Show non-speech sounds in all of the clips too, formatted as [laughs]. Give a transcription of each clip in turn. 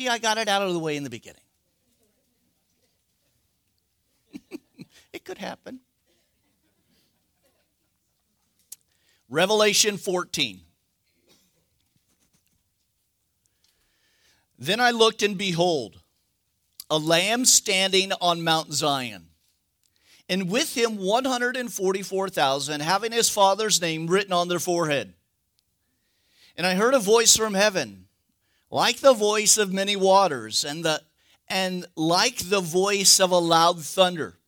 See, I got it out of the way in the beginning. [laughs] it could happen. Revelation 14. Then I looked, and behold, a lamb standing on Mount Zion, and with him 144,000, having his father's name written on their forehead. And I heard a voice from heaven, like the voice of many waters, and, the, and like the voice of a loud thunder.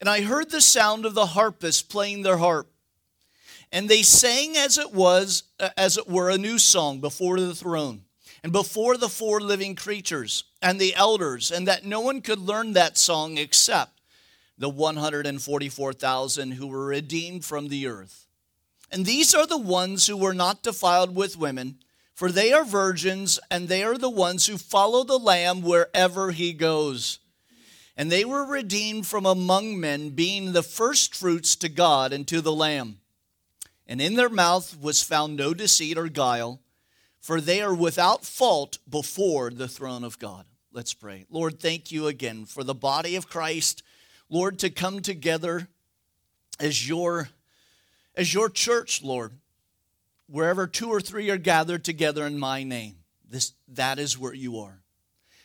And I heard the sound of the harpists playing their harp. And they sang as it was, uh, as it were, a new song before the throne and before the four living creatures and the elders, and that no one could learn that song except the 144,000 who were redeemed from the earth. And these are the ones who were not defiled with women, for they are virgins, and they are the ones who follow the Lamb wherever he goes. And they were redeemed from among men, being the firstfruits to God and to the Lamb. And in their mouth was found no deceit or guile for they are without fault before the throne of God. Let's pray. Lord, thank you again for the body of Christ, Lord, to come together as your as your church, Lord. Wherever two or three are gathered together in my name, this that is where you are.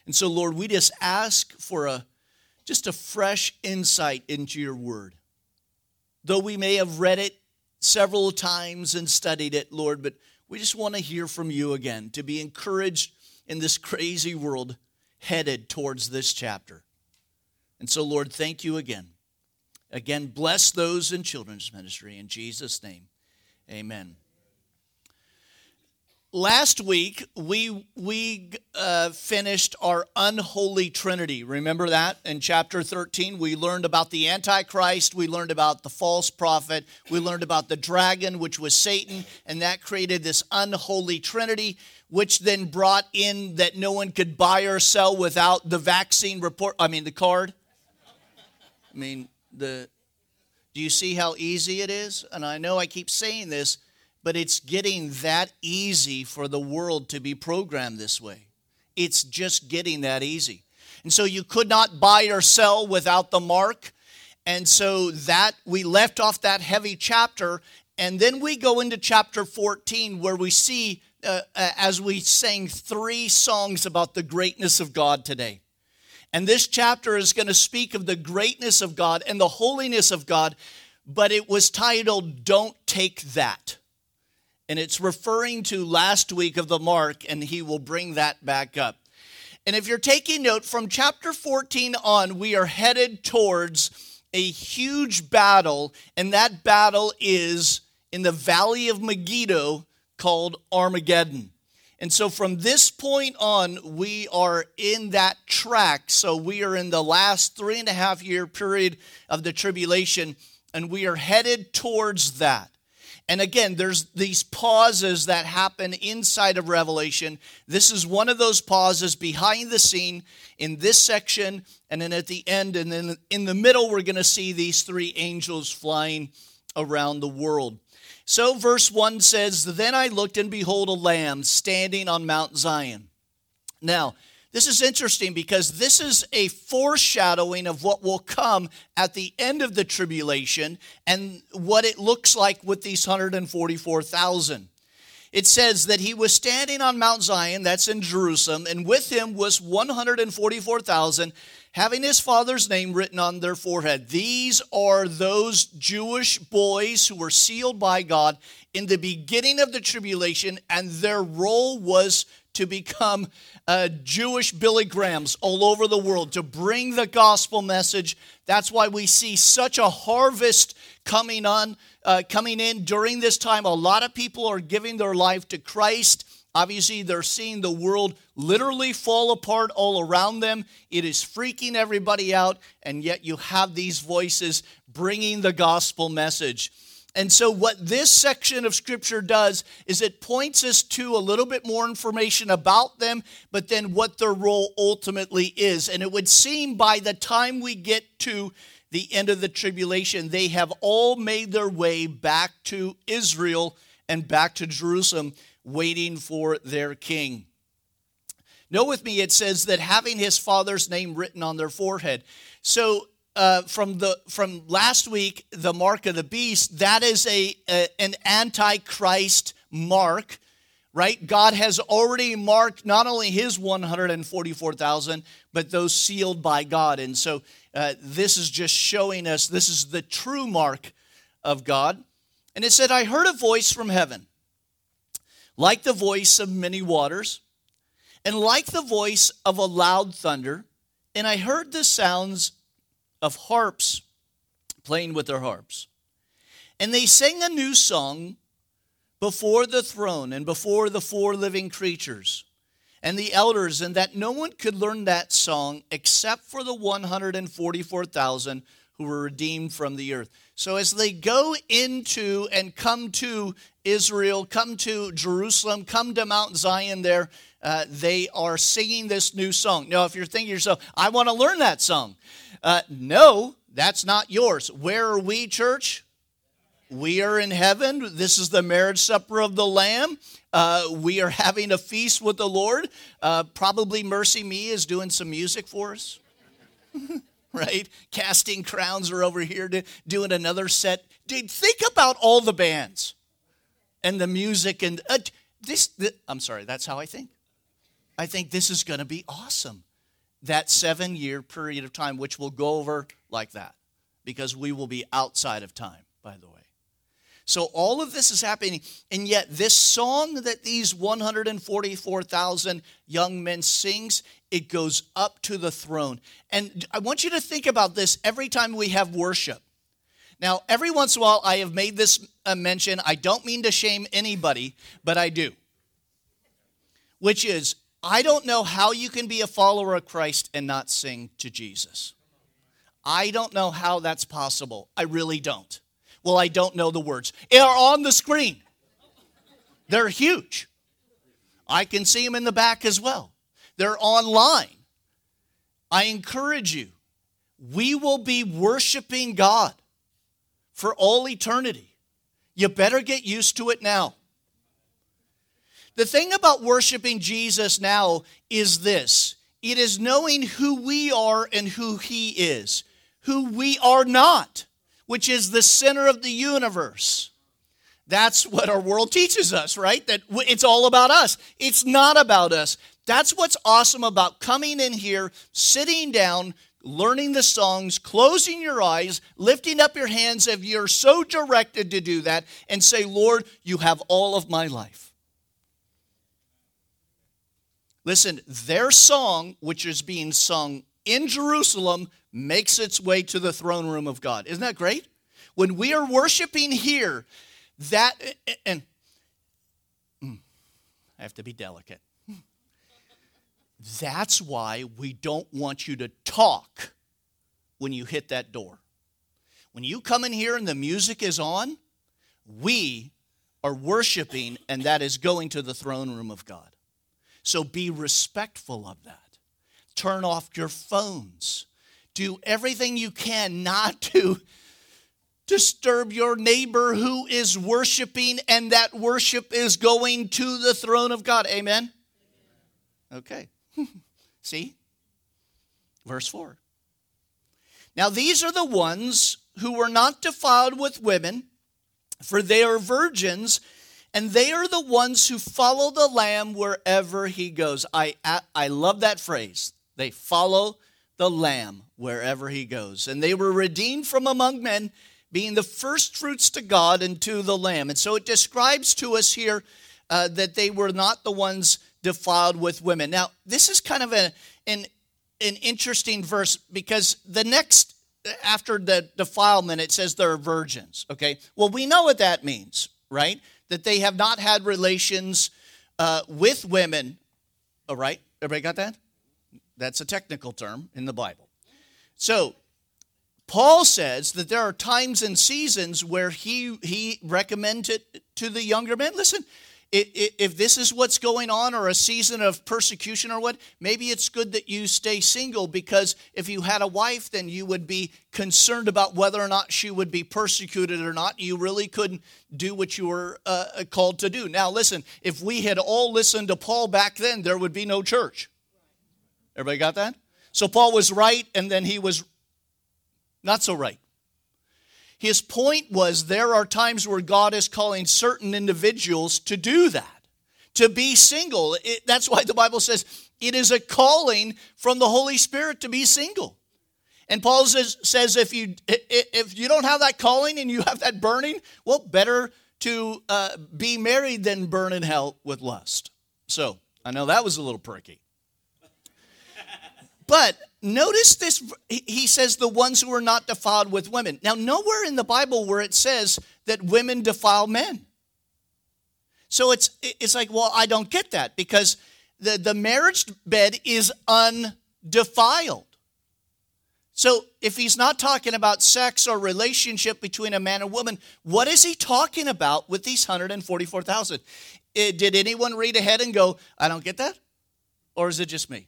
And so, Lord, we just ask for a just a fresh insight into your word. Though we may have read it several times and studied it, Lord, but we just want to hear from you again, to be encouraged in this crazy world headed towards this chapter. And so, Lord, thank you again. Again, bless those in children's ministry. In Jesus' name, amen last week we we uh, finished our unholy trinity. Remember that? In chapter 13 we learned about the antichrist we learned about the false prophet we learned about the dragon which was satan and that created this unholy trinity which then brought in that no one could buy or sell without the vaccine report i mean the card. I mean the do you see how easy it is? And i know i keep saying this but it's getting that easy for the world to be programmed this way. It's just getting that easy. And so you could not buy or sell without the mark. And so that we left off that heavy chapter. And then we go into chapter 14 where we see, uh, uh, as we sang three songs about the greatness of God today. And this chapter is going to speak of the greatness of God and the holiness of God, but it was titled, Don't Take That. And it's referring to last week of the mark, and he will bring that back up. And if you're taking note, from chapter 14 on, we are headed towards a huge battle, and that battle is in the valley of Megiddo called Armageddon. And so from this point on, we are in that track. So we are in the last three and a half year period of the tribulation, and we are headed towards that. And again, there's these pauses that happen inside of Revelation. This is one of those pauses behind the scene in this section, and then at the end, and then in the middle, we're going to see these three angels flying around the world. So, verse 1 says, Then I looked, and behold, a lamb standing on Mount Zion. Now, this is interesting because this is a foreshadowing of what will come at the end of the tribulation and what it looks like with these 144,000. It says that he was standing on Mount Zion, that's in Jerusalem, and with him was 144,000, having his father's name written on their forehead. These are those Jewish boys who were sealed by God in the beginning of the tribulation, and their role was to become uh, Jewish Billy Grahams all over the world to bring the gospel message. That's why we see such a harvest coming on, uh, coming in during this time. A lot of people are giving their life to Christ. Obviously, they're seeing the world literally fall apart all around them. It is freaking everybody out, and yet you have these voices bringing the gospel message. And so, what this section of scripture does is it points us to a little bit more information about them, but then what their role ultimately is. And it would seem by the time we get to the end of the tribulation, they have all made their way back to Israel and back to Jerusalem, waiting for their king. Know with me, it says that having his father's name written on their forehead. So uh, from the from last week, the mark of the beast, that is a, a an antichrist mark, right? God has already marked not only his 144,000, but those sealed by God. And so uh, this is just showing us this is the true mark of God. And it said, I heard a voice from heaven, like the voice of many waters and like the voice of a loud thunder, and I heard the sounds of harps playing with their harps. And they sang a new song before the throne and before the four living creatures and the elders, and that no one could learn that song except for the 144,000 who were redeemed from the earth. So as they go into and come to Israel, come to Jerusalem, come to Mount Zion there, uh, they are singing this new song. Now, if you're thinking yourself, I want to learn that song. Uh, no, that's not yours. Where are we, church? We are in heaven. This is the marriage supper of the Lamb. Uh, we are having a feast with the Lord. Uh, probably MercyMe is doing some music for us. [laughs] right? Casting Crowns are over here doing another set. Dude, think about all the bands and the music and uh, this, this. I'm sorry, that's how I think. I think this is going to be awesome. That seven year period of time, which will go over like that, because we will be outside of time, by the way. So all of this is happening, and yet this song that these 144,000 young men sings, it goes up to the throne. And I want you to think about this every time we have worship. Now, every once in a while, I have made this a mention. I don't mean to shame anybody, but I do. Which is I don't know how you can be a follower of Christ and not sing to Jesus. I don't know how that's possible. I really don't. Well, I don't know the words. They are on the screen, they're huge. I can see them in the back as well. They're online. I encourage you, we will be worshiping God for all eternity. You better get used to it now. The thing about worshiping Jesus now is this it is knowing who we are and who He is, who we are not, which is the center of the universe. That's what our world teaches us, right? That it's all about us. It's not about us. That's what's awesome about coming in here, sitting down, learning the songs, closing your eyes, lifting up your hands if you're so directed to do that, and say, Lord, you have all of my life. Listen, their song, which is being sung in Jerusalem, makes its way to the throne room of God. Isn't that great? When we are worshiping here, that, and mm, I have to be delicate. That's why we don't want you to talk when you hit that door. When you come in here and the music is on, we are worshiping, and that is going to the throne room of God. So be respectful of that. Turn off your phones. Do everything you can not [laughs] to disturb your neighbor who is worshiping, and that worship is going to the throne of God. Amen? Okay. [laughs] See? Verse 4. Now, these are the ones who were not defiled with women, for they are virgins and they are the ones who follow the Lamb wherever he goes. I, I love that phrase. They follow the Lamb wherever he goes. And they were redeemed from among men, being the first fruits to God and to the Lamb. And so it describes to us here uh, that they were not the ones defiled with women. Now, this is kind of a, an, an interesting verse because the next, after the defilement, it says they're virgins. Okay. Well, we know what that means, right? That they have not had relations uh, with women. All right, everybody got that? That's a technical term in the Bible. So, Paul says that there are times and seasons where he, he recommended to the younger men listen, if this is what's going on or a season of persecution or what, maybe it's good that you stay single because if you had a wife, then you would be concerned about whether or not she would be persecuted or not. You really couldn't do what you were uh, called to do. Now, listen, if we had all listened to Paul back then, there would be no church. Everybody got that? So Paul was right, and then he was not so right. His point was there are times where God is calling certain individuals to do that, to be single. It, that's why the Bible says it is a calling from the Holy Spirit to be single. And Paul says, says if you if you don't have that calling and you have that burning, well, better to uh, be married than burn in hell with lust. So I know that was a little perky. But notice this he says the ones who are not defiled with women. Now, nowhere in the Bible where it says that women defile men. So it's it's like, well, I don't get that because the, the marriage bed is undefiled. So if he's not talking about sex or relationship between a man and woman, what is he talking about with these 144,000? Eh, did anyone read ahead and go, I don't get that? Or is it just me?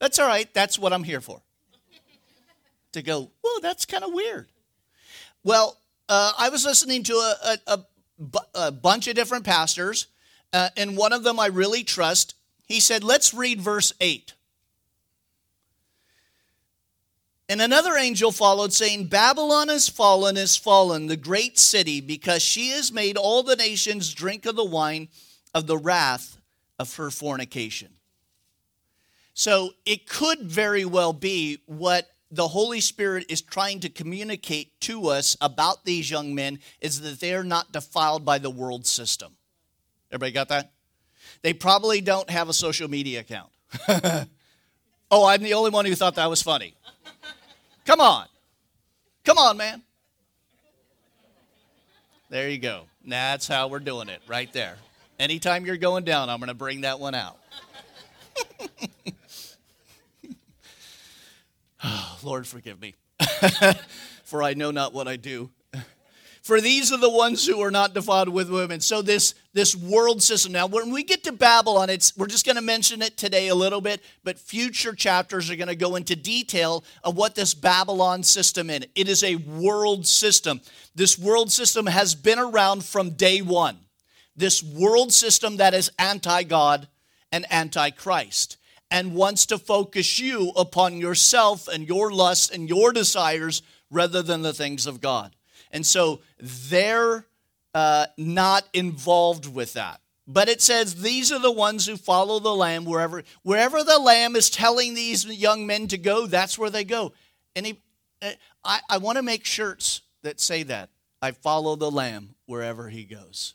That's all right. That's what I'm here for. to go, well, that's kind of weird. Well, uh, I was listening to a, a, a bunch of different pastors, uh, and one of them I really trust. He said, let's read verse 8. And another angel followed, saying, Babylon is fallen, is fallen, the great city, because she has made all the nations drink of the wine of the wrath of her fornication. So it could very well be what the Holy Spirit is trying to communicate to us about these young men is that they're not defiled by the world system. Everybody got that? They probably don't have a social media account. [laughs] oh, I'm the only one who thought that was funny. Come on. Come on, man. There you go. That's how we're doing it right there. Anytime you're going down, I'm going to bring that one out. [laughs] Oh, [sighs] Lord, forgive me, [laughs] for I know not what I do. [laughs] For these are the ones who are not defiled with women. So this this world system. Now, when we get to Babylon, it's we're just going to mention it today a little bit, but future chapters are going to go into detail of what this Babylon system is. It is a world system. This world system has been around from day one. This world system that is anti-God and anti-Christ and wants to focus you upon yourself and your lusts and your desires rather than the things of God. And so they're uh, not involved with that. But it says these are the ones who follow the Lamb wherever wherever the Lamb is telling these young men to go. That's where they go. And he, uh, I, I want to make shirts that say that I follow the Lamb wherever he goes.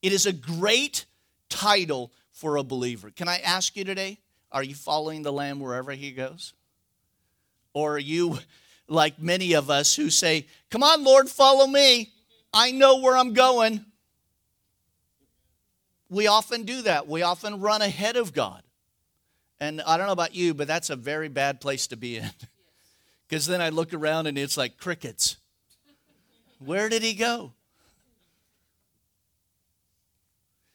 It is a great title for a believer. Can I ask you today, are you following the Lamb wherever he goes? Or are you like many of us who say, Come on, Lord, follow me. I know where I'm going. We often do that. We often run ahead of God. And I don't know about you, but that's a very bad place to be in. [laughs] Because then I look around and it's like crickets. Where did he go?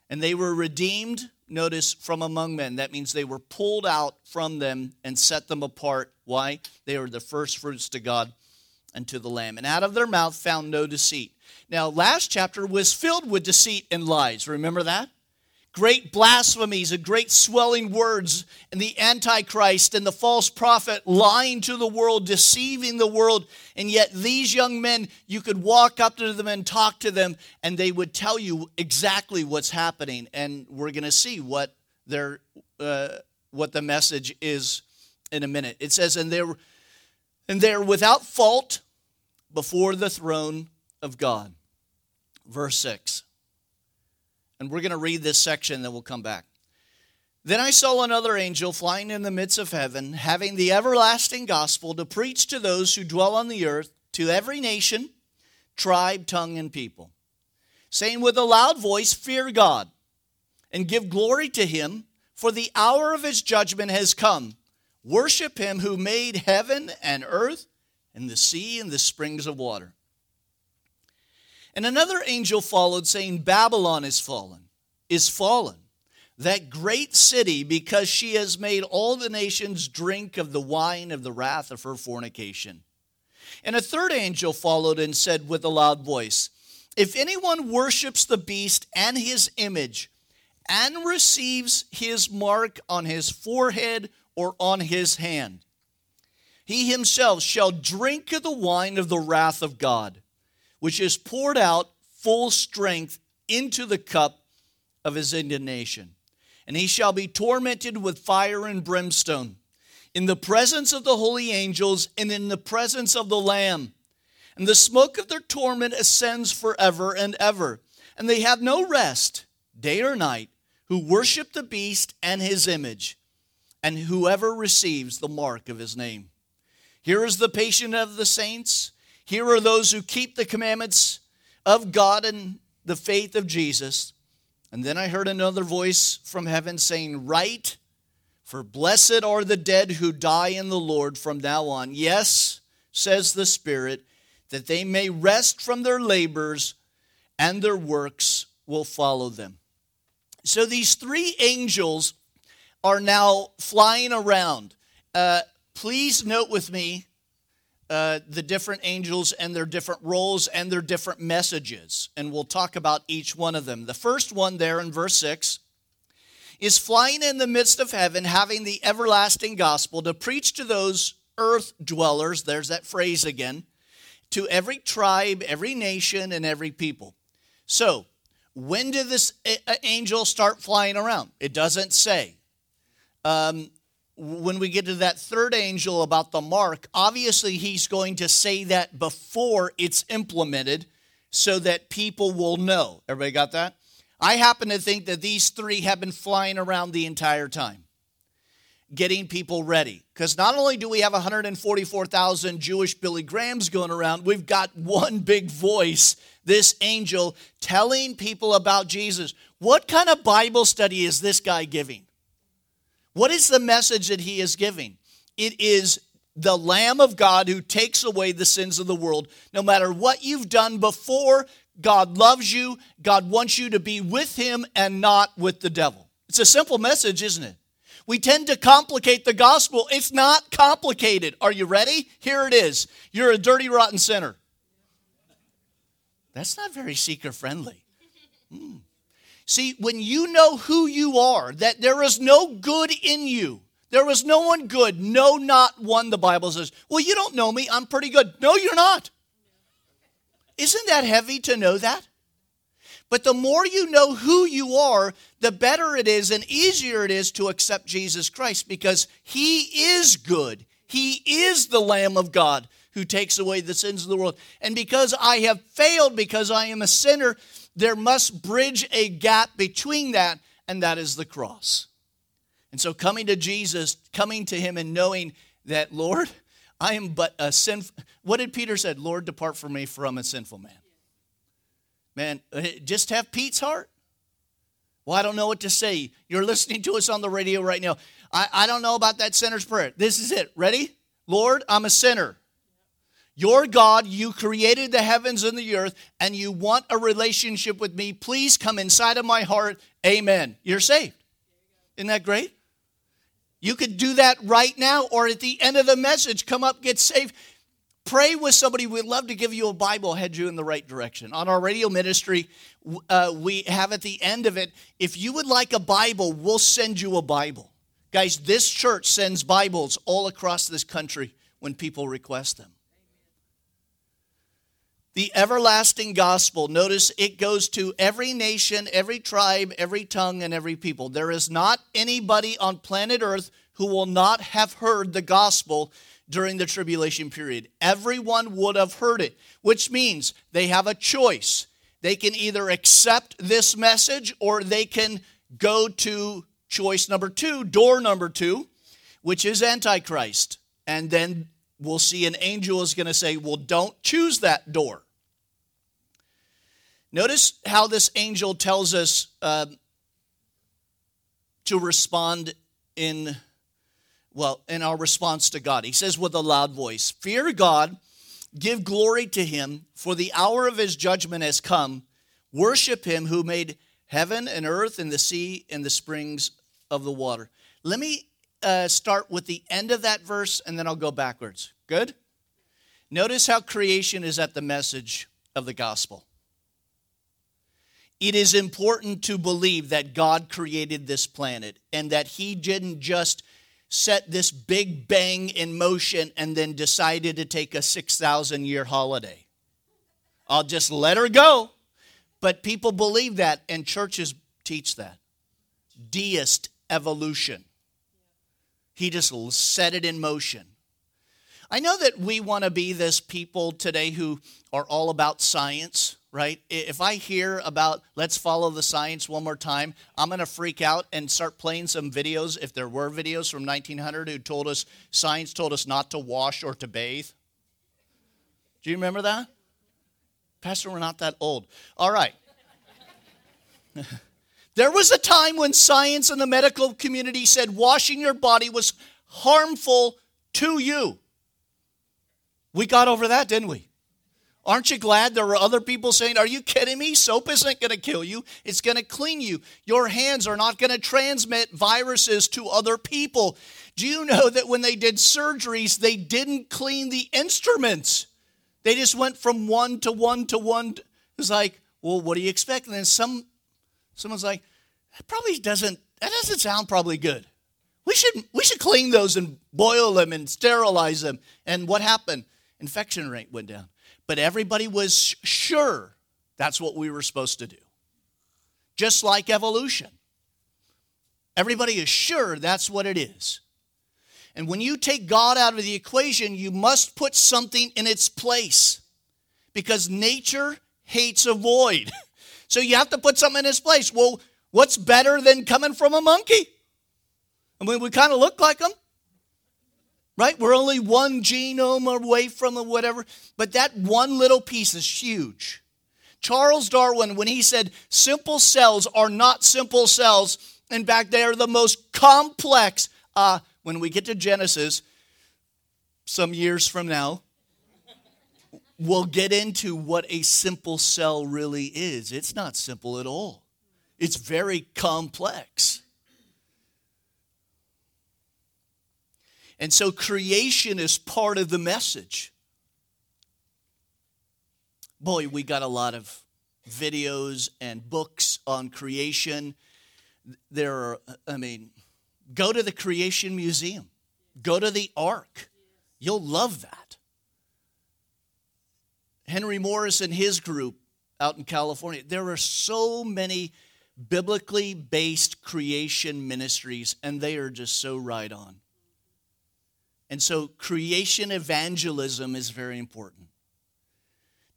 And they were redeemed notice, from among men. That means they were pulled out from them and set them apart. Why? They were the first fruits to God and to the Lamb. And out of their mouth found no deceit. Now, last chapter was filled with deceit and lies. Remember that? Great blasphemies and great swelling words, and the Antichrist and the false prophet lying to the world, deceiving the world. And yet, these young men, you could walk up to them and talk to them, and they would tell you exactly what's happening. And we're going to see what their uh, what the message is in a minute. It says, "And they're and they're without fault before the throne of God." Verse six. And we're going to read this section, then we'll come back. Then I saw another angel flying in the midst of heaven, having the everlasting gospel to preach to those who dwell on the earth, to every nation, tribe, tongue, and people, saying with a loud voice, Fear God, and give glory to him, for the hour of his judgment has come. Worship him who made heaven and earth, and the sea and the springs of water. And another angel followed, saying, Babylon is fallen, is fallen, that great city, because she has made all the nations drink of the wine of the wrath of her fornication. And a third angel followed and said with a loud voice, If anyone worships the beast and his image, and receives his mark on his forehead or on his hand. He himself shall drink of the wine of the wrath of God, which is poured out full strength into the cup of his indignation. And he shall be tormented with fire and brimstone in the presence of the holy angels and in the presence of the Lamb. And the smoke of their torment ascends forever and ever. And they have no rest, day or night, who worship the beast and his image, and whoever receives the mark of his name. Here is the patient of the saints. Here are those who keep the commandments of God and the faith of Jesus. And then I heard another voice from heaven saying, Write, for blessed are the dead who die in the Lord from now on. Yes, says the Spirit, that they may rest from their labors and their works will follow them. So these three angels are now flying around. Uh, please note with me uh, the different angels and their different roles and their different messages. And we'll talk about each one of them. The first one there in verse 6 is flying in the midst of heaven, having the everlasting gospel to preach to those earth dwellers, there's that phrase again, to every tribe, every nation, and every people. So, when did this angel start flying around? It doesn't say. Um, when we get to that third angel about the mark, obviously he's going to say that before it's implemented so that people will know. Everybody got that? I happen to think that these three have been flying around the entire time, getting people ready. Because not only do we have 144,000 Jewish Billy Grahams going around, we've got one big voice, this angel, telling people about Jesus. What kind of Bible study is this guy giving? What is the message that he is giving? It is the Lamb of God who takes away the sins of the world. No matter what you've done before, God loves you. God wants you to be with him and not with the devil. It's a simple message, isn't it? We tend to complicate the gospel. It's not complicated. Are you ready? Here it is. You're a dirty, rotten sinner. That's not very seeker friendly. Hmm. See, when you know who you are, that there is no good in you, there is no one good, no, not one, the Bible says. Well, you don't know me, I'm pretty good. No, you're not. Isn't that heavy to know that? But the more you know who you are, the better it is and easier it is to accept Jesus Christ because he is good. He is the Lamb of God who takes away the sins of the world. And because I have failed, because I am a sinner, there must bridge a gap between that, and that is the cross. And so coming to Jesus, coming to him and knowing that, Lord, I am but a sinful. What did Peter said? Lord, depart from me from a sinful man. Man, uh, just have Pete's heart. Well, I don't know what to say. You're listening to us on the radio right now. I, I don't know about that sinner's prayer. This is it. Ready? Lord, I'm a sinner. You're God, you created the heavens and the earth, and you want a relationship with me. Please come inside of my heart. Amen. You're saved. Isn't that great? You could do that right now, or at the end of the message, come up, get saved. Pray with somebody. We'd love to give you a Bible, head you in the right direction. On our radio ministry, uh, we have at the end of it, if you would like a Bible, we'll send you a Bible. Guys, this church sends Bibles all across this country when people request them. The everlasting gospel, notice it goes to every nation, every tribe, every tongue, and every people. There is not anybody on planet Earth who will not have heard the gospel during the tribulation period. Everyone would have heard it, which means they have a choice. They can either accept this message or they can go to choice number two, door number two, which is Antichrist. And then we'll see an angel is going to say, Well, don't choose that door. Notice how this angel tells us uh, to respond in, well, in our response to God. He says with a loud voice, Fear God, give glory to him, for the hour of his judgment has come. Worship him who made heaven and earth and the sea and the springs of the water. Let me uh, start with the end of that verse and then I'll go backwards. Good? Notice how creation is at the message of the gospel it is important to believe that God created this planet and that He didn't just set this big bang in motion and then decided to take a 6,000 year holiday. I'll just let her go. But people believe that, and churches teach that. Deist evolution. He just set it in motion. I know that we want to be this people today who are all about science, right? If I hear about let's follow the science one more time, I'm going to freak out and start playing some videos, if there were videos from 1900 who told us science told us not to wash or to bathe. Do you remember that? Pastor, we're not that old. All right. [laughs] there was a time when science and the medical community said washing your body was harmful to you. We got over that, didn't we? Aren't you glad there were other people saying, Are you kidding me? Soap isn't going to kill you, it's going to clean you. Your hands are not going to transmit viruses to other people. Do you know that when they did surgeries, they didn't clean the instruments? They just went from one to one to one. It was like, Well, what do you expect? And then some, someone's like, That probably doesn't, that doesn't sound probably good. We should, we should clean those and boil them and sterilize them. And what happened? Infection rate went down but everybody was sure that's what we were supposed to do. Just like evolution. Everybody is sure that's what it is. And when you take God out of the equation, you must put something in its place because nature hates a void. [laughs] So you have to put something in its place. Well, what's better than coming from a monkey? I mean, we kind of look like them right? We're only one genome away from whatever, but that one little piece is huge. Charles Darwin, when he said simple cells are not simple cells, in fact, they are the most complex. Uh, when we get to Genesis, some years from now, we'll get into what a simple cell really is. It's not simple at all, it's very complex. And so creation is part of the message. Boy, we got a lot of videos and books on creation. There are, I mean, go to the Creation Museum, go to the Ark. You'll love that. Henry Morris and his group out in California, there are so many biblically based creation ministries, and they are just so right on. And so creation evangelism is very important.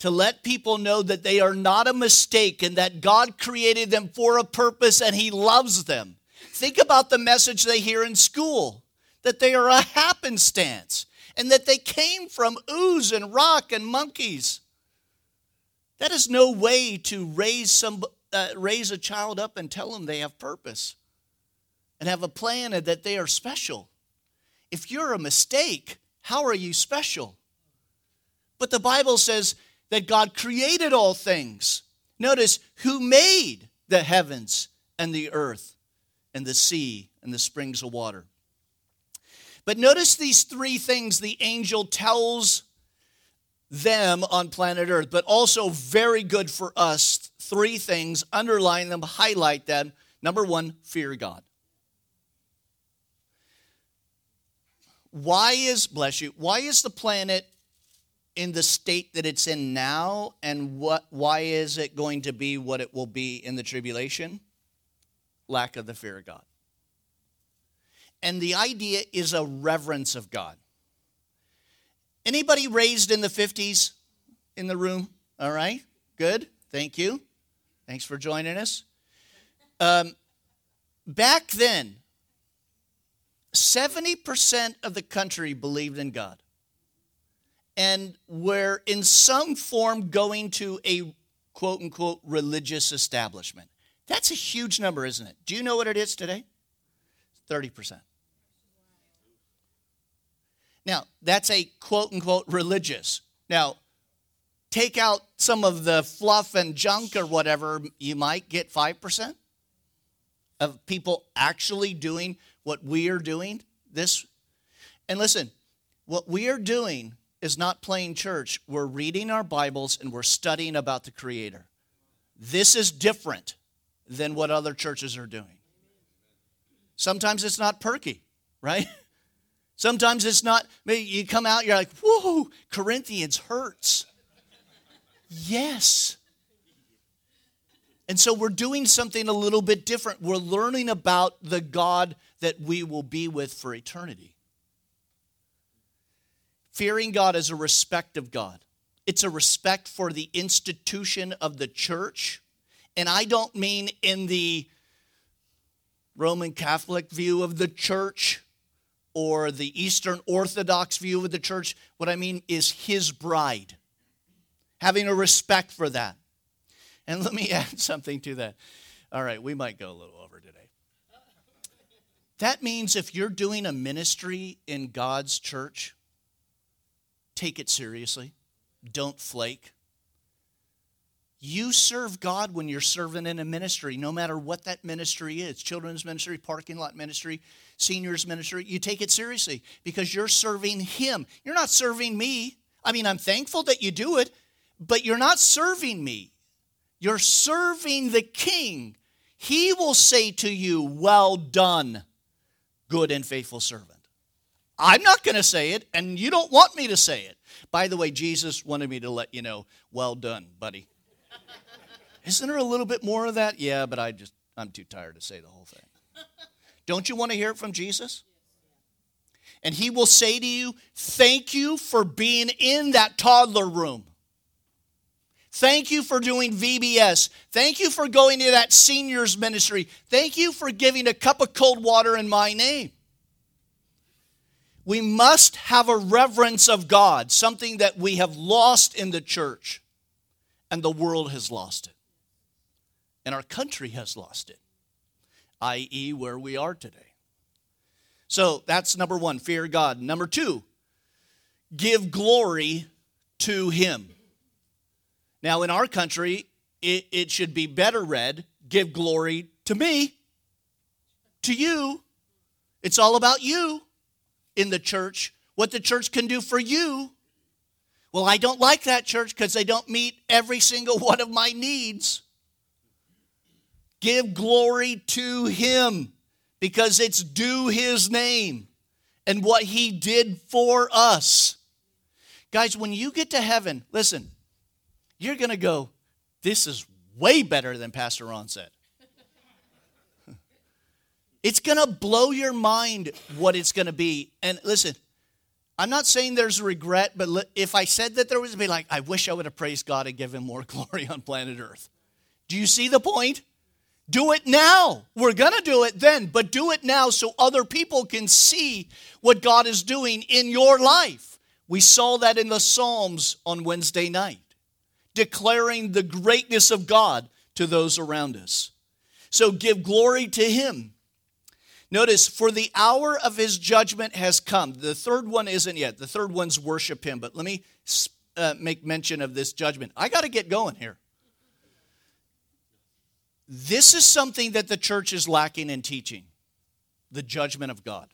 To let people know that they are not a mistake and that God created them for a purpose and He loves them. Think about the message they hear in school that they are a happenstance and that they came from ooze and rock and monkeys. That is no way to raise, some, uh, raise a child up and tell them they have purpose and have a plan and that they are special. If you're a mistake, how are you special? But the Bible says that God created all things. Notice who made the heavens and the earth and the sea and the springs of water. But notice these three things the angel tells them on planet Earth, but also very good for us. Three things, underline them, highlight them. Number one, fear God. Why is, bless you, why is the planet in the state that it's in now? And what why is it going to be what it will be in the tribulation? Lack of the fear of god. And the idea is a reverence of god. Anybody raised in the 50s in the room? All right good thank you. Thanks for joining us. Um, back then 70% of the country believed in God and were in some form going to a quote unquote religious establishment. That's a huge number, isn't it? Do you know what it is today? 30%. Now, that's a quote unquote religious. Now, take out some of the fluff and junk or whatever, you might get 5% of people actually doing what we are doing, this, and listen, what we are doing is not playing church. We're reading our Bibles and we're studying about the Creator. This is different than what other churches are doing. Sometimes it's not perky, right? [laughs] Sometimes it's not, you come out, you're like, whoa, Corinthians hurts. yes. And so we're doing something a little bit different. We're learning about the God that we will be with for eternity. Fearing God is a respect of God, it's a respect for the institution of the church. And I don't mean in the Roman Catholic view of the church or the Eastern Orthodox view of the church. What I mean is his bride, having a respect for that. And let me [laughs] add something to that. All right, we might go a little over. That means if you're doing a ministry in God's church, take it seriously. Don't flake. You serve God when you're serving in a ministry, no matter what that ministry is children's ministry, parking lot ministry, seniors ministry. You take it seriously because you're serving Him. You're not serving me. I mean, I'm thankful that you do it, but you're not serving me. You're serving the King. He will say to you, Well done, good and faithful servant. I'm not going to say it, and you don't want me to say it. By the way, Jesus wanted me to let you know, Well done, buddy. [laughs] Isn't there a little bit more of that? Yeah, but I just, I'm too tired to say the whole thing. [laughs] Don't you want to hear it from Jesus? And he will say to you, Thank you for being in that toddler room. Thank you for doing VBS. Thank you for going to that seniors ministry. Thank you for giving a cup of cold water in my name. We must have a reverence of God, something that we have lost in the church, and the world has lost it and our country has lost it, i.e., where we are today. So that's number one, fear God. Number two, give glory to Him. Now, in our country, it, it should be better read give glory to me, to you. It's all about you in the church, what the church can do for you. Well, I don't like that church because they don't meet every single one of my needs. Give glory to him because it's due his name and what he did for us. Guys, when you get to heaven, listen, you're going to go, this is way better than Pastor Ron said. [laughs] It's going to blow your mind what it's going to be. And listen, I'm not saying there's regret, but if I said that there was, be like, I wish I would have praised God and given more [laughs] glory on planet Earth. Do you see the point? Do it now. We're going to do it then, but do it now so other people can see what God is doing in your life. We saw that in the Psalms on Wednesday night, declaring the greatness of God to those around us. So give glory to Him. Notice, for the hour of His judgment has come. The third one isn't yet. The third one's worship Him. But let me uh, make mention of this judgment. I got to get going here. This is something that the church is lacking in teaching the judgment of God.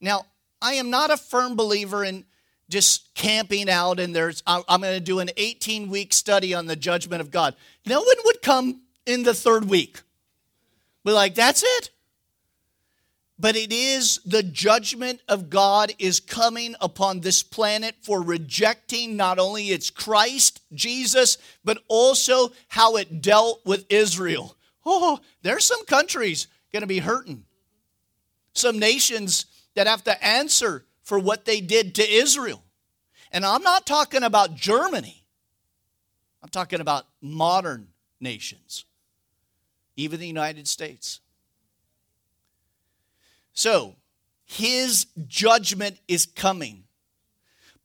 Now, I am not a firm believer in just camping out and there's I'm going to do an 18 week study on the judgment of God. No one would come in the third week. we're like, that's it but it is the judgment of God is coming upon this planet for rejecting not only its Christ, Jesus, but also how it dealt with Israel. Oh, there's some countries going to be hurting. Some nations that have to answer for what they did to Israel. And I'm not talking about Germany. I'm talking about modern nations, even the United States. So, his judgment is coming.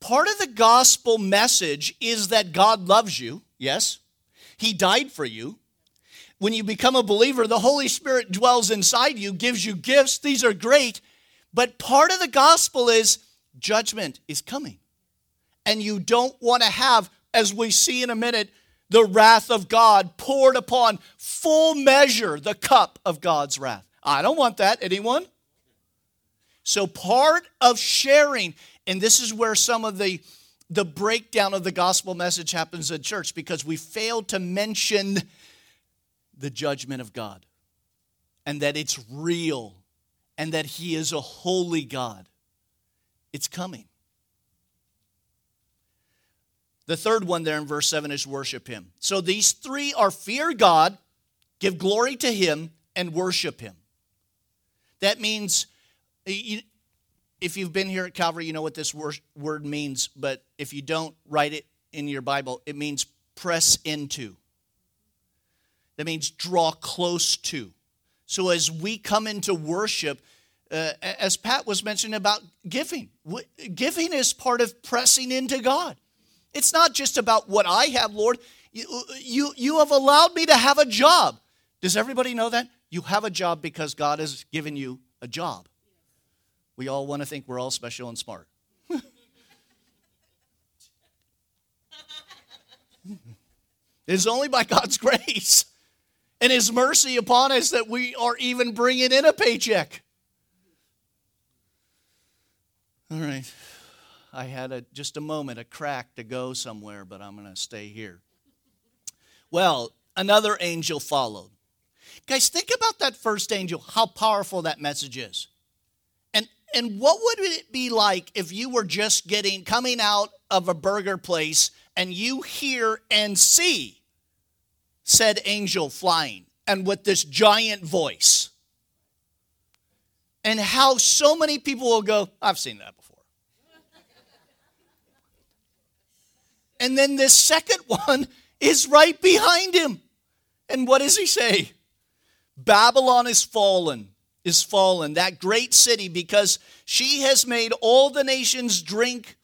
Part of the gospel message is that God loves you, yes. He died for you. When you become a believer, the Holy Spirit dwells inside you, gives you gifts. These are great. But part of the gospel is judgment is coming. And you don't want to have, as we see in a minute, the wrath of God poured upon full measure the cup of God's wrath. I don't want that. Anyone? So, part of sharing, and this is where some of the the breakdown of the gospel message happens in church because we fail to mention the judgment of God and that it's real and that He is a holy God It's coming. The third one there in verse 7 is worship him. So these three are fear God, give glory to him, and worship him. That means, if you've been here at Calvary, you know what this word means, but if you don't, write it in your Bible. It means press into. That means draw close to. So as we come into worship, uh, as Pat was mentioning about giving, giving is part of pressing into God. It's not just about what I have, Lord. You, you, you have allowed me to have a job. Does everybody know that? You have a job because God has given you a job. We all want to think we're all special and smart. [laughs] it's only by God's [laughs] grace and His mercy upon us that we are even bringing in a paycheck. All right. I had a, just a moment, a crack to go somewhere, but I'm going to stay here. Well, another angel followed. Guys, think about that first angel, how powerful that message is. And, and what would it be like if you were just getting, coming out of a burger place and you hear and see said angel flying and with this giant voice. And how so many people will go, I've seen that before. and then this second [laughs] one is right behind him. And what does he say? Babylon is fallen, is fallen, that great city, because she has made all the nations drink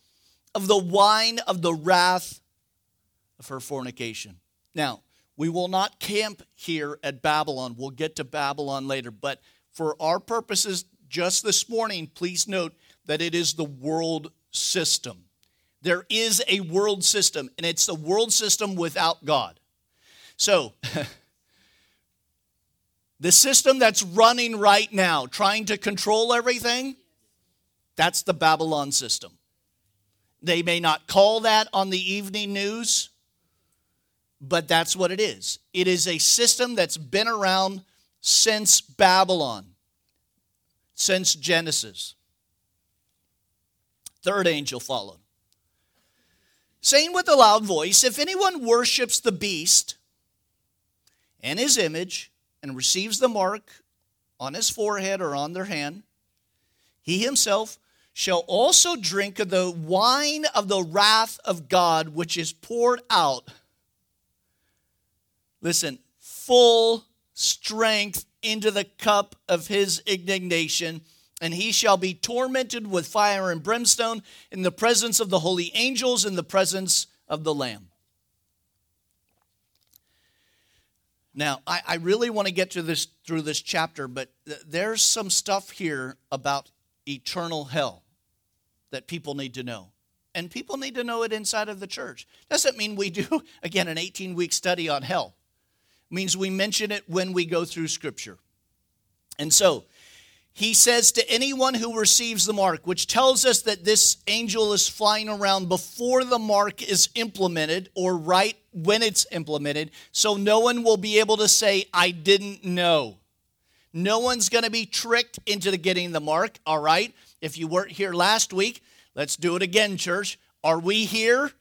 of the wine of the wrath of her fornication. Now, we will not camp here at Babylon. We'll get to Babylon later. But for our purposes, just this morning, please note that it is the world system. There is a world system, and it's the world system without God. So, [laughs] the system that's running right now, trying to control everything, that's the Babylon system. They may not call that on the evening news, but that's what it is. It is a system that's been around since Babylon, since Genesis. Third angel followed, saying with a loud voice If anyone worships the beast and his image and receives the mark on his forehead or on their hand, he himself shall also drink of the wine of the wrath of God, which is poured out listen, full strength into the cup of his indignation, and he shall be tormented with fire and brimstone in the presence of the holy angels, in the presence of the Lamb. Now, I, I really want to get to this through this chapter, but th- there's some stuff here about eternal hell that people need to know. And people need to know it inside of the church. Doesn't mean we do, [laughs] again, an 18 week study on hell means we mention it when we go through Scripture. And so, he says to anyone who receives the mark, which tells us that this angel is flying around before the mark is implemented or right when it's implemented, so no one will be able to say, I didn't know. No one's going to be tricked into getting the mark, all right? If you weren't here last week, let's do it again, church. Are we here?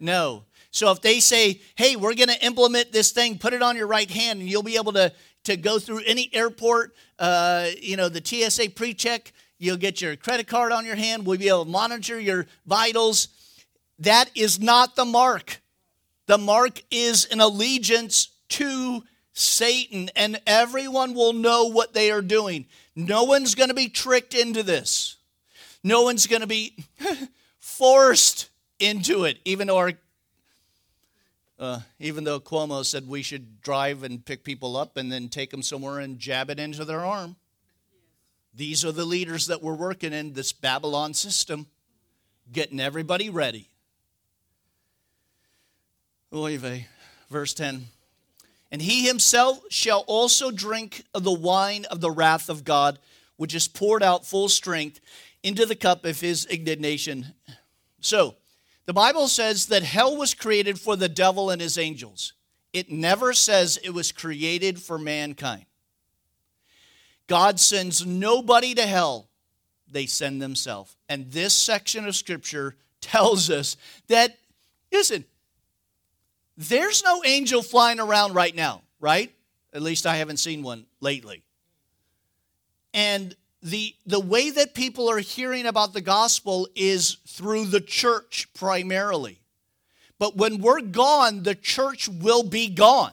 No. So if they say, hey, we're going to implement this thing, put it on your right hand, and you'll be able to, to go through any airport, uh, you know, the TSA pre check, you'll get your credit card on your hand, we'll be able to monitor your vitals. That is not the mark. The mark is an allegiance to Satan, and everyone will know what they are doing. No one's going to be tricked into this. No one's going to be [laughs] forced into it, even though our uh, even though Cuomo said we should drive and pick people up and then take them somewhere and jab it into their arm. These are the leaders that we're working in this Babylon system, getting everybody ready. Oy vey. Verse 10. And he himself shall also drink of the wine of the wrath of God, which is poured out full strength into the cup of his indignation. So, the Bible says that hell was created for the devil and his angels. It never says it was created for mankind. God sends nobody to hell they send themselves. And this section of scripture [laughs] tells us that, listen, there's no angel flying around right now, right? At least I haven't seen one lately. And the, the way that people are hearing about the gospel is through the church primarily. But when we're gone, the church will be gone.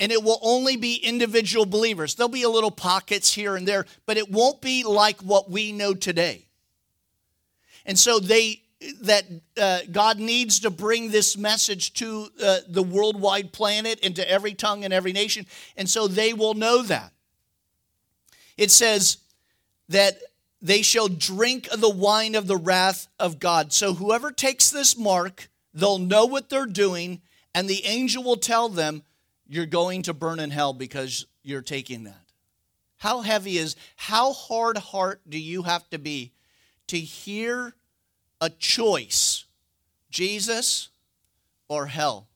And it will only be individual believers. There'll be a little pockets here and there, but it won't be like what we know today. And so they that uh, God needs to bring this message to uh, the worldwide planet and to every tongue and every nation. And so they will know that. It says that they shall drink of the wine of the wrath of God. So whoever takes this mark, they'll know what they're doing, and the angel will tell them, You're going to burn in hell because you're taking that. How heavy is, how hard heart do you have to be to hear a choice Jesus or hell.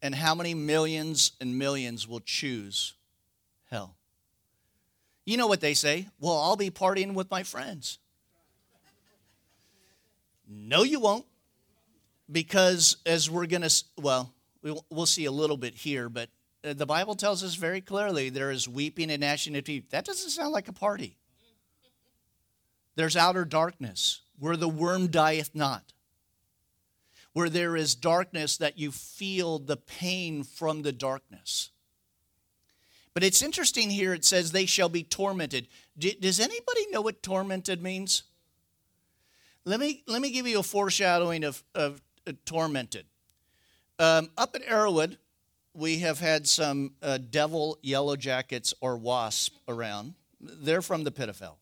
And how many millions and millions will choose hell? You know what they say? Well, I'll be partying with my friends. No, you won't. Because as we're going to, well, we'll see a little bit here, but uh, the Bible tells us very clearly there is weeping and gnashing of teeth. That doesn't sound like a party. There's outer darkness where the worm dieth not, where there is darkness that you feel the pain from the darkness. But it's interesting here, it says, they shall be tormented. Does anybody know what tormented means? Let me, let me give you a foreshadowing of, of uh, tormented. Um, up at Arrowwood, we have had some uh, devil yellow jackets or wasp around. They're from the pit of hell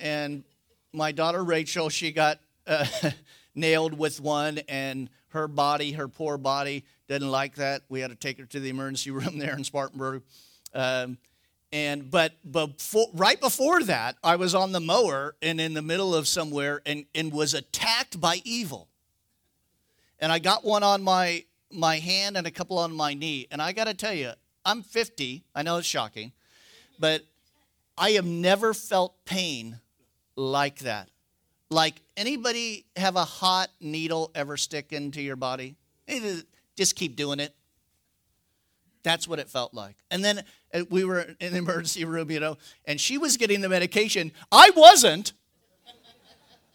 and my daughter Rachel, she got uh, [laughs] nailed with one, and her body, her poor body, didn't like that. We had to take her to the emergency [laughs] room there in Spartanburg. Um, and but before, right before that, I was on the mower and in the middle of somewhere, and and was attacked by evil. And I got one on my my hand and a couple on my knee. And I got to tell you, I'm 50. I know it's shocking, but I have never felt pain like that. Like anybody have a hot needle ever stick into your body? Just keep doing it. That's what it felt like. And then uh, we were in the emergency room, you know, and she was getting the medication. I wasn't. I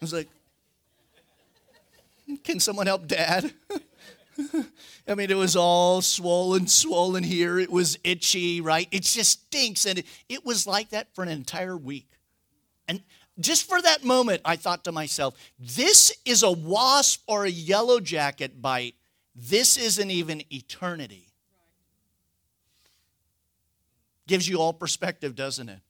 was like, can someone help dad? [laughs] I mean, it was all swollen, swollen here. It was itchy, right? It just stinks. And it, it was like that for an entire week. And just for that moment, I thought to myself, this is a wasp or a yellow jacket bite. This isn't even eternity. Gives you all perspective, doesn't it?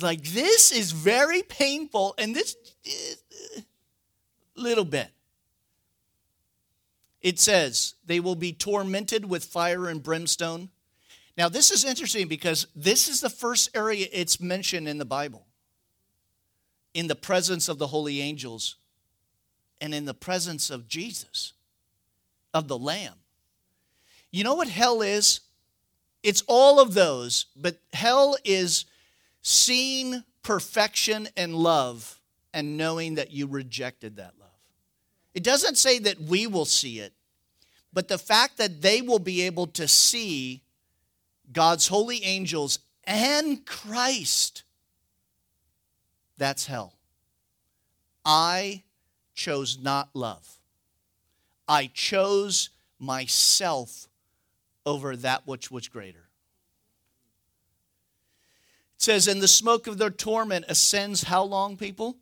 Like, this is very painful, and this uh, little bit. It says, they will be tormented with fire and brimstone. Now, this is interesting because this is the first area it's mentioned in the Bible in the presence of the holy angels and in the presence of Jesus, of the Lamb. You know what hell is? It's all of those, but hell is seeing perfection and love and knowing that you rejected that love. It doesn't say that we will see it, but the fact that they will be able to see God's holy angels and Christ that's hell. I chose not love. I chose myself over that which was greater. It says, And the smoke of their torment ascends how long, people?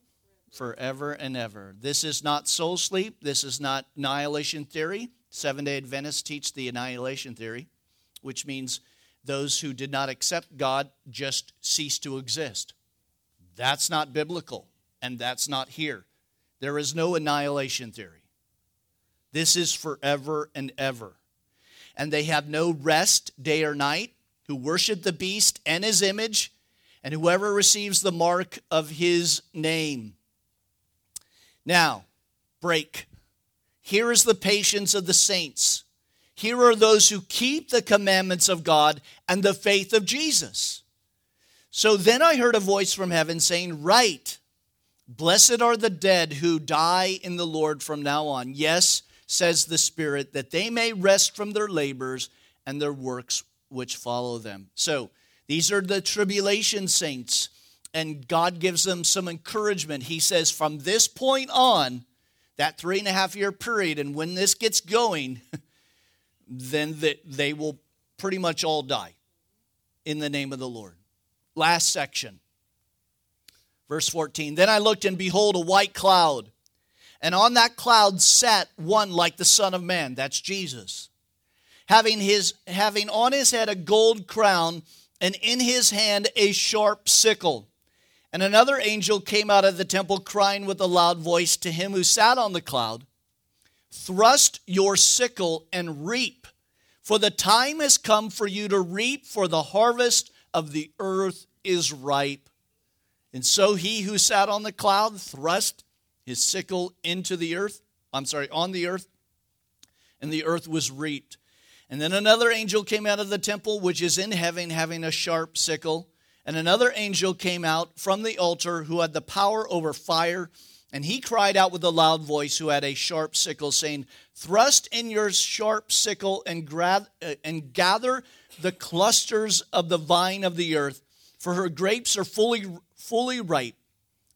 Forever and ever. This is not soul sleep. This is not annihilation theory. Seven day Adventists teach the annihilation theory, which means those who did not accept God just cease to exist. That's not biblical, and that's not here. There is no annihilation theory. This is forever and ever. And they have no rest day or night, who worship the beast and his image, and whoever receives the mark of his name. Now, break. Here is the patience of the saints. Here are those who keep the commandments of God and the faith of Jesus. So then I heard a voice from heaven saying, Write, blessed are the dead who die in the Lord from now on. Yes, says the Spirit, that they may rest from their labors and their works which follow them. So these are the tribulation saints, and God gives them some encouragement. He says, From this point on, that three and a half year period, and when this gets going, [laughs] then they will pretty much all die in the name of the Lord. Last section. Verse 14 Then I looked, and behold, a white cloud. And on that cloud sat one like the Son of Man. That's Jesus. Having, his, having on his head a gold crown, and in his hand a sharp sickle. And another angel came out of the temple, crying with a loud voice to him who sat on the cloud Thrust your sickle and reap, for the time has come for you to reap, for the harvest of the earth is ripe. And so he who sat on the cloud thrust his sickle into the earth. I'm sorry, on the earth, and the earth was reaped. And then another angel came out of the temple, which is in heaven, having a sharp sickle. And another angel came out from the altar who had the power over fire. And he cried out with a loud voice, who had a sharp sickle, saying, Thrust in your sharp sickle and, gra- uh, and gather the clusters of the vine of the earth, for her grapes are fully, fully ripe.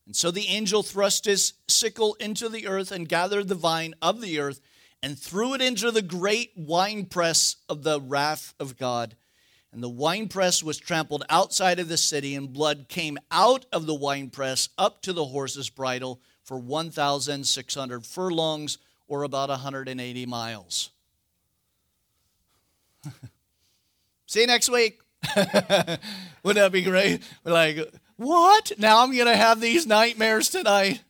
And so the angel thrust his sickle into the earth and gathered the vine of the earth and threw it into the great winepress of the wrath of God. And the winepress was trampled outside of the city, and blood came out of the winepress up to the horse's bridle for 1,600 furlongs, or about 180 miles. [laughs] See you next week. [laughs] Wouldn't that be great? We're like, what? Now I'm going to have these nightmares tonight.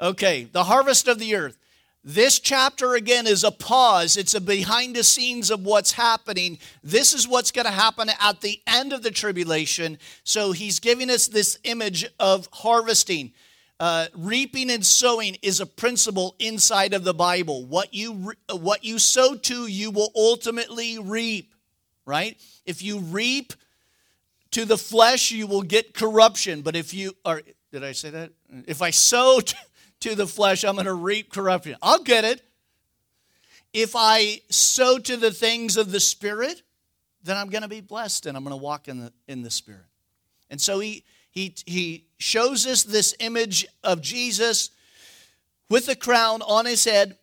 Okay, the harvest of the earth. This chapter again is a pause. It's a behind the scenes of what's happening. This is what's going to happen at the end of the tribulation. So he's giving us this image of harvesting. Uh, reaping and sowing is a principle inside of the Bible. What you what you sow to, you will ultimately reap right? If you reap to the flesh, you will get corruption. But if you are, did I say that? If I sow [laughs] to the flesh, I'm going to reap corruption. I'll get it. If I sow to the things of the Spirit, then I'm going to be blessed and I'm going to walk in the, in the Spirit. And so he, he, he shows us this image of Jesus with a crown on his head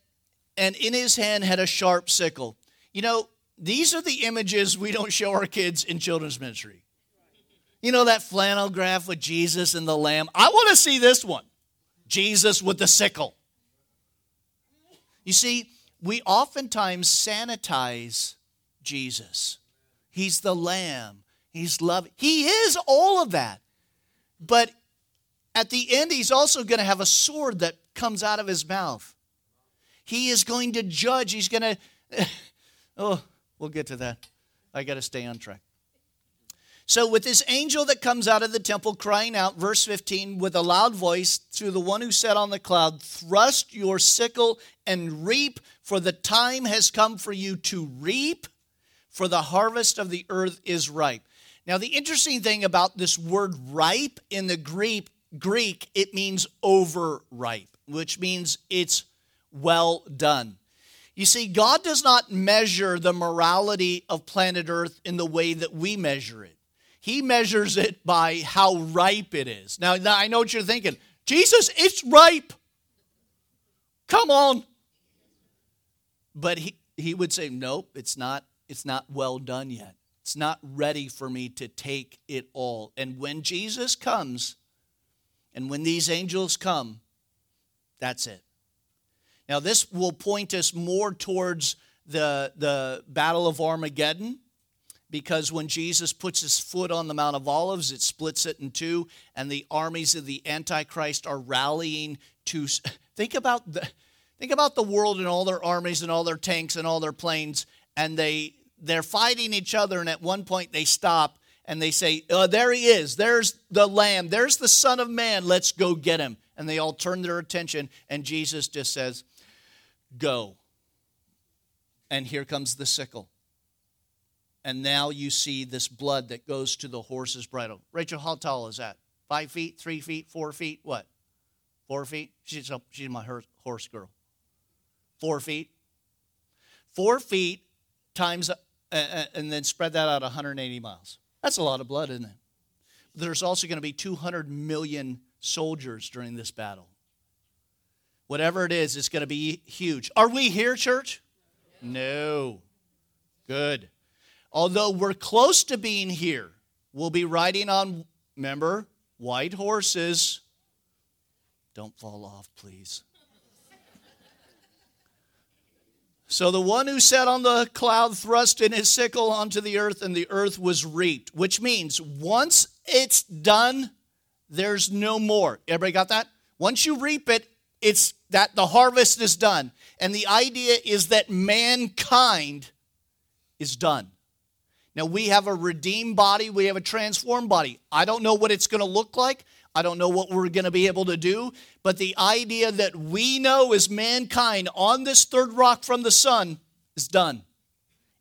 and in his hand had a sharp sickle. You know, these are the images we don't show our kids in children's ministry. You know that flannel graph with Jesus and the lamb? I want to see this one Jesus with the sickle. You see, we oftentimes sanitize Jesus. He's the lamb, he's love. He is all of that. But at the end, he's also going to have a sword that comes out of his mouth. He is going to judge. He's going [laughs] to, oh, We'll get to that. I got to stay on track. So, with this angel that comes out of the temple crying out, verse 15, with a loud voice to the one who sat on the cloud, thrust your sickle and reap, for the time has come for you to reap, for the harvest of the earth is ripe. Now, the interesting thing about this word ripe in the Greek, Greek it means overripe, which means it's well done. You see, God does not measure the morality of planet Earth in the way that we measure it. He measures it by how ripe it is. Now, I know what you're thinking. Jesus, it's ripe. Come on. But he, he would say, Nope, it's not, it's not well done yet. It's not ready for me to take it all. And when Jesus comes, and when these angels come, that's it. Now, this will point us more towards the, the Battle of Armageddon because when Jesus puts his foot on the Mount of Olives, it splits it in two, and the armies of the Antichrist are rallying to. Think about the, think about the world and all their armies and all their tanks and all their planes, and they, they're fighting each other, and at one point they stop and they say, oh, There he is. There's the Lamb. There's the Son of Man. Let's go get him. And they all turn their attention, and Jesus just says, Go. And here comes the sickle. and now you see this blood that goes to the horse's bridle. Rachel, how tall is that? Five feet, three feet, four feet? What? Four feet? She's, a, she's my horse girl. Four feet? Four feet times, uh, uh, and then spread that out 180 miles. That's a lot of blood, isn't it? There's also going to be 200 million soldiers during this battle. Whatever it is, it's going to be huge. Are we here, church? No. Good. Although we're close to being here, we'll be riding on, remember, white horses. Don't fall off, please. So the one who sat on the cloud thrust in his sickle onto the earth, and the earth was reaped, which means once it's done, there's no more. Everybody got that? Once you reap it, it's that the harvest is done. And the idea is that mankind is done. Now, we have a redeemed body, we have a transformed body. I don't know what it's going to look like. I don't know what we're going to be able to do, but the idea that we know as mankind on this third rock from the sun is done.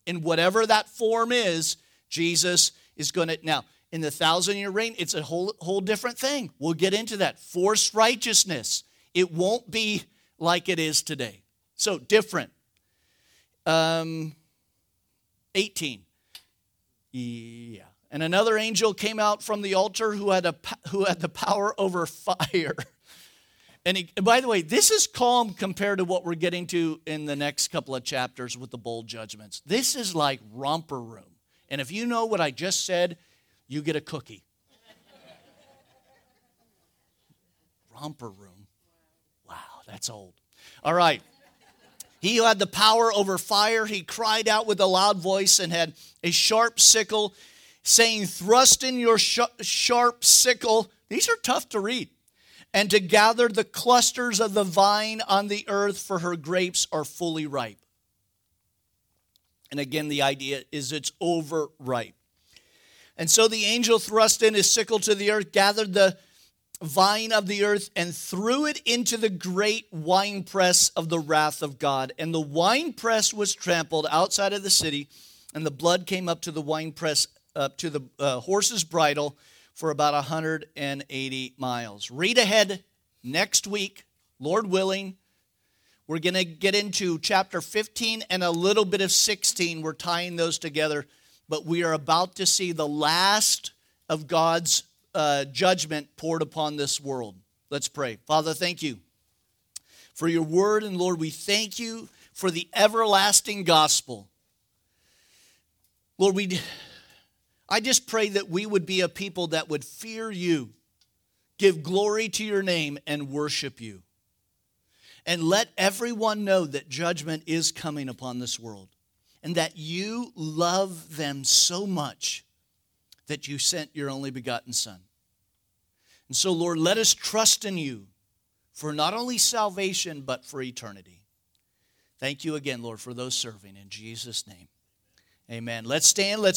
In whatever that form is, Jesus is going to. Now, in the thousand year reign, it's a whole, whole different thing. We'll get into that. Forced righteousness. It won't be like it is today. So, different. Um, 18. Yeah. And another angel came out from the altar who had, a, who had the power over fire. [laughs] And, he, and by the way, this is calm compared to what we're getting to in the next couple of chapters with the bowl judgments. This is like romper room. And if you know what I just said, you get a cookie. [laughs] romper room. That's old. All right. He who had the power over fire, he cried out with a loud voice and had a sharp sickle saying, Thrust in your sh- sharp sickle. These are tough to read. And to gather the clusters of the vine on the earth, for her grapes are fully ripe. And again, the idea is it's overripe. And so the angel thrust in his sickle to the earth, gathered the vine of the earth, and threw it into the great winepress of the wrath of God. And the winepress was trampled outside of the city, and the blood came up to the winepress up to the uh, horse's bridle for about 180 miles. Read ahead next week, Lord willing. We're going to get into chapter 15 and a little bit of 16. We're tying those together, but we are about to see the last of God's uh, judgment poured upon this world. Let's pray. Father, thank you for your word, and Lord, we thank you for the everlasting gospel. Lord, we I just pray that we would be a people that would fear you, give glory to your name, and worship you. And let everyone know that judgment is coming upon this world and that you love them so much that you sent your only begotten Son. And so, Lord, let us trust in you for not only salvation, but for eternity. Thank you again, Lord, for those serving. In Jesus' name, amen. Let's stand. Let's